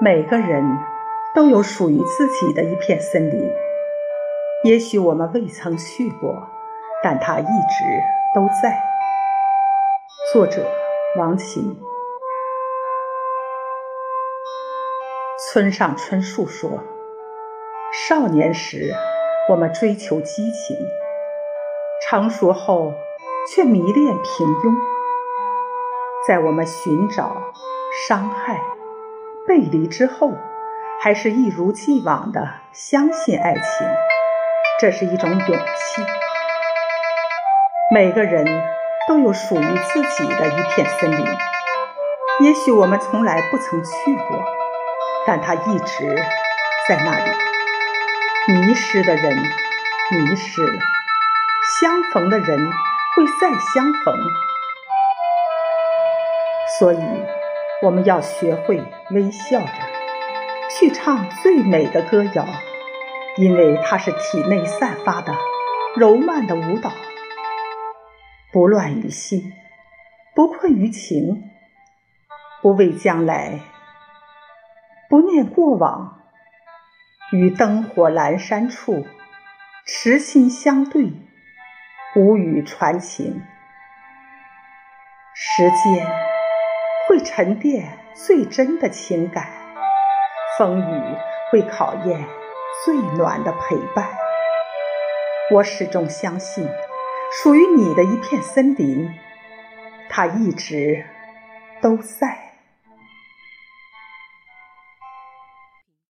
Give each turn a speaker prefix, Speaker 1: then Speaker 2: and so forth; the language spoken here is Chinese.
Speaker 1: 每个人都有属于自己的一片森林，也许我们未曾去过，但它一直都在。作者：王琴。村上春树说：“少年时，我们追求激情；成熟后，却迷恋平庸。在我们寻找、伤害。”背离之后，还是一如既往的相信爱情，这是一种勇气。每个人都有属于自己的一片森林，也许我们从来不曾去过，但它一直在那里。迷失的人迷失了，相逢的人会再相逢，所以。我们要学会微笑着去唱最美的歌谣，因为它是体内散发的柔曼的舞蹈。不乱于心，不困于情，不畏将来，不念过往，于灯火阑珊处，痴心相对，无语传情。时间。会沉淀最真的情感，风雨会考验最暖的陪伴。我始终相信，属于你的一片森林，它一直都在。